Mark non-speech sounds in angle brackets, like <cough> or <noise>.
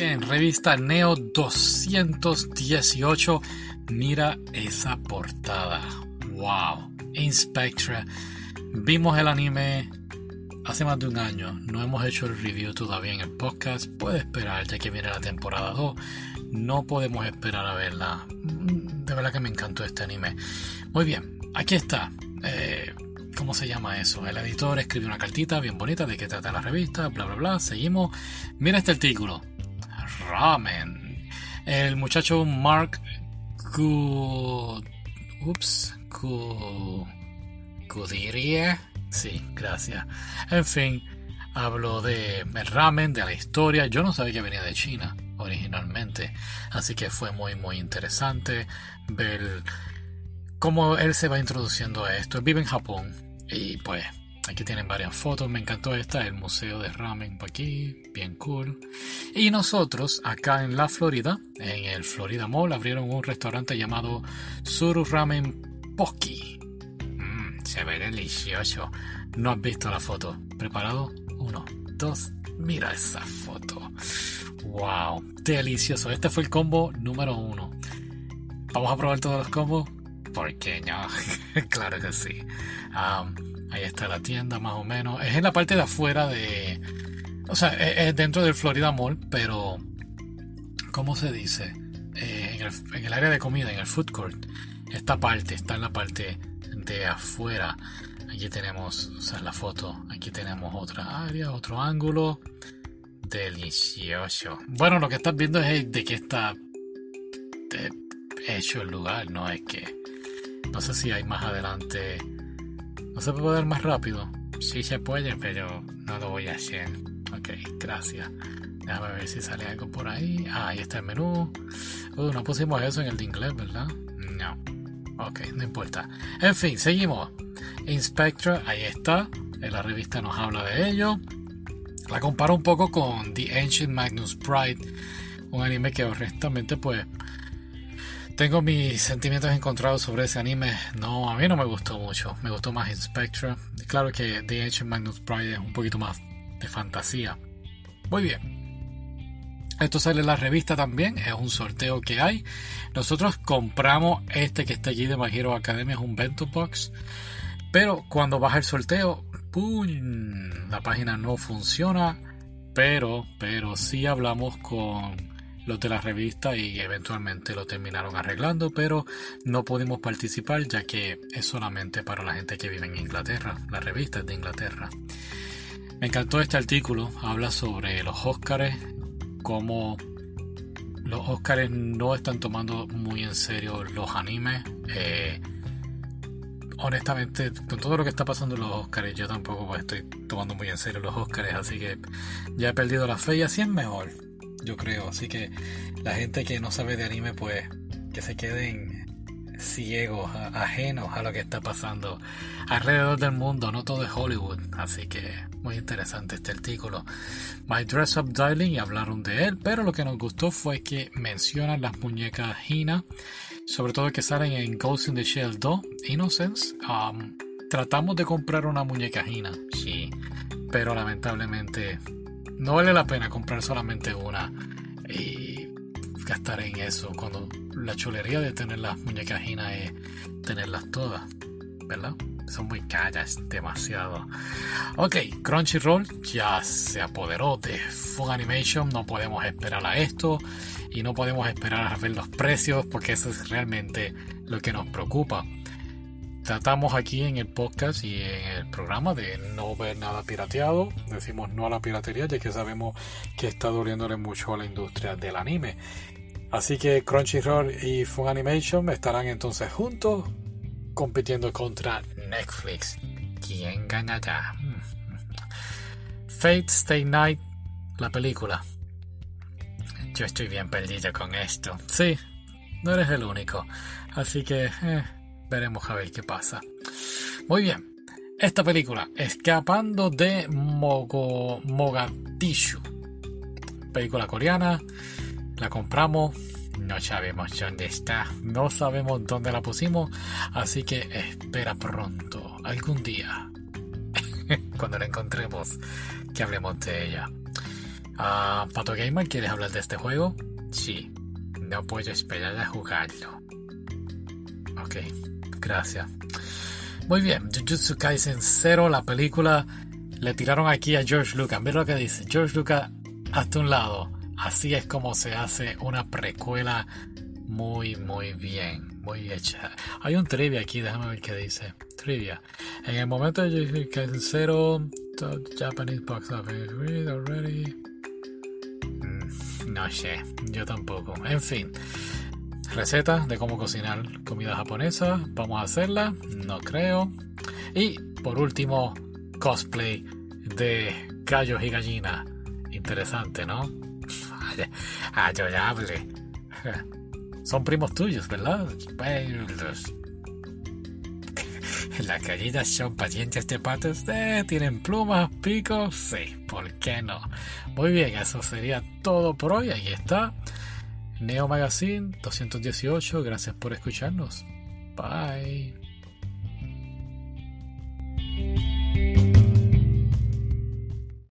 Bien, revista Neo 218. Mira esa portada. Wow. Inspectra. Vimos el anime hace más de un año. No hemos hecho el review todavía en el podcast. Puede esperar ya que viene la temporada 2. No podemos esperar a verla. De verdad que me encantó este anime. Muy bien, aquí está. Eh, ¿Cómo se llama eso? El editor escribe una cartita bien bonita de qué trata la revista, bla, bla, bla. Seguimos. Mira este artículo. Ramen. El muchacho Mark Gu... Ups. Gu... Gudirie. Sí, gracias. En fin, hablo de ramen, de la historia. Yo no sabía que venía de China originalmente. Así que fue muy, muy interesante ver cómo él se va introduciendo a esto. vive en Japón y pues aquí tienen varias fotos. Me encantó esta, el museo de ramen por aquí, bien cool. Y nosotros acá en la Florida, en el Florida Mall, abrieron un restaurante llamado Suru Ramen Poki. Mm, se ve delicioso. No has visto la foto. ¿Preparado? Uno, dos. Mira esa foto. Wow, delicioso. Este fue el combo número uno. Vamos a probar todos los combos. ¿Por qué no? <laughs> claro que sí. Ahí está la tienda más o menos. Es en la parte de afuera de... O sea, es, dentro del Florida Mall, pero... ¿Cómo se dice? Eh, en, el, en el área de comida, en el food court. Esta parte está en la parte de afuera. Aquí tenemos, o sea, la foto. Aquí tenemos otra área, otro ángulo. Delicioso. Bueno, lo que estás viendo es de qué está hecho el lugar, no es que no sé si hay más adelante. ¿No se puede ver más rápido? Sí se puede, pero no lo voy a hacer. Ok, gracias. Déjame ver si sale algo por ahí. Ah, ahí está el menú. Uh, no pusimos eso en el de inglés, ¿verdad? No. Ok, no importa. En fin, seguimos. Inspector, ahí está. En la revista nos habla de ello. La comparo un poco con The Ancient Magnus Pride, un anime que honestamente pues tengo mis sentimientos encontrados sobre ese anime. No, a mí no me gustó mucho. Me gustó más Spectra. Claro que The Ancient Magnus Pride es un poquito más de fantasía. Muy bien. Esto sale en la revista también. Es un sorteo que hay. Nosotros compramos este que está allí de My Hero Academia. Es un Bento Box. Pero cuando baja el sorteo, ¡pum! La página no funciona. Pero, pero sí hablamos con los de la revista y eventualmente lo terminaron arreglando, pero no pudimos participar ya que es solamente para la gente que vive en Inglaterra, la revista es de Inglaterra. Me encantó este artículo, habla sobre los Óscares, cómo los Óscares no están tomando muy en serio los animes. Eh, honestamente, con todo lo que está pasando en los Óscares, yo tampoco estoy tomando muy en serio los Óscares, así que ya he perdido la fe y así es mejor yo creo. Así que la gente que no sabe de anime, pues que se queden ciegos, ajenos a lo que está pasando alrededor del mundo, no todo es Hollywood. Así que muy interesante este artículo. My Dress Up Darling y hablaron de él, pero lo que nos gustó fue que mencionan las muñecas Hina, sobre todo que salen en Ghost in the Shell 2, Innocence. Um, tratamos de comprar una muñeca Hina, sí, pero lamentablemente no vale la pena comprar solamente una y gastar en eso cuando la chulería de tener las muñecas Hina es tenerlas todas, ¿verdad? Son muy caras, demasiado. Ok, Crunchyroll ya se apoderó de Fun Animation, no podemos esperar a esto y no podemos esperar a ver los precios porque eso es realmente lo que nos preocupa tratamos aquí en el podcast y en el programa de no ver nada pirateado. Decimos no a la piratería ya que sabemos que está doliéndole mucho a la industria del anime. Así que Crunchyroll y Funimation estarán entonces juntos compitiendo contra Netflix. ¿Quién ganará? Fate Stay Night, la película. Yo estoy bien perdido con esto. Sí, no eres el único. Así que... Eh, veremos a ver qué pasa. Muy bien, esta película, Escapando de Mogo, Mogadishu, película coreana, la compramos, no sabemos dónde está, no sabemos dónde la pusimos, así que espera pronto, algún día, <laughs> cuando la encontremos, que hablemos de ella. Ah, Pato Gamer, ¿quieres hablar de este juego? Sí. No puedo esperar a jugarlo. Ok, gracias. Muy bien, Jujutsu Kaisen 0, la película, le tiraron aquí a George Lucas. Mira lo que dice. George Lucas, hasta un lado. Así es como se hace una precuela muy, muy bien. Muy hecha. Hay un trivia aquí, déjame ver qué dice. Trivia. En el momento de Jujutsu Kaisen 0, Japanese box office read already. Mm, no sé, yo tampoco. En fin. Receta de cómo cocinar comida japonesa. Vamos a hacerla. No creo. Y por último, cosplay de gallos y gallinas. Interesante, ¿no? <laughs> Adorable. <laughs> Son primos tuyos, ¿verdad? <laughs> Las gallinas son pacientes de patos. Eh, ¿Tienen plumas, picos? Sí, ¿por qué no? Muy bien, eso sería todo por hoy. Ahí está. Neo Magazine 218. Gracias por escucharnos. Bye.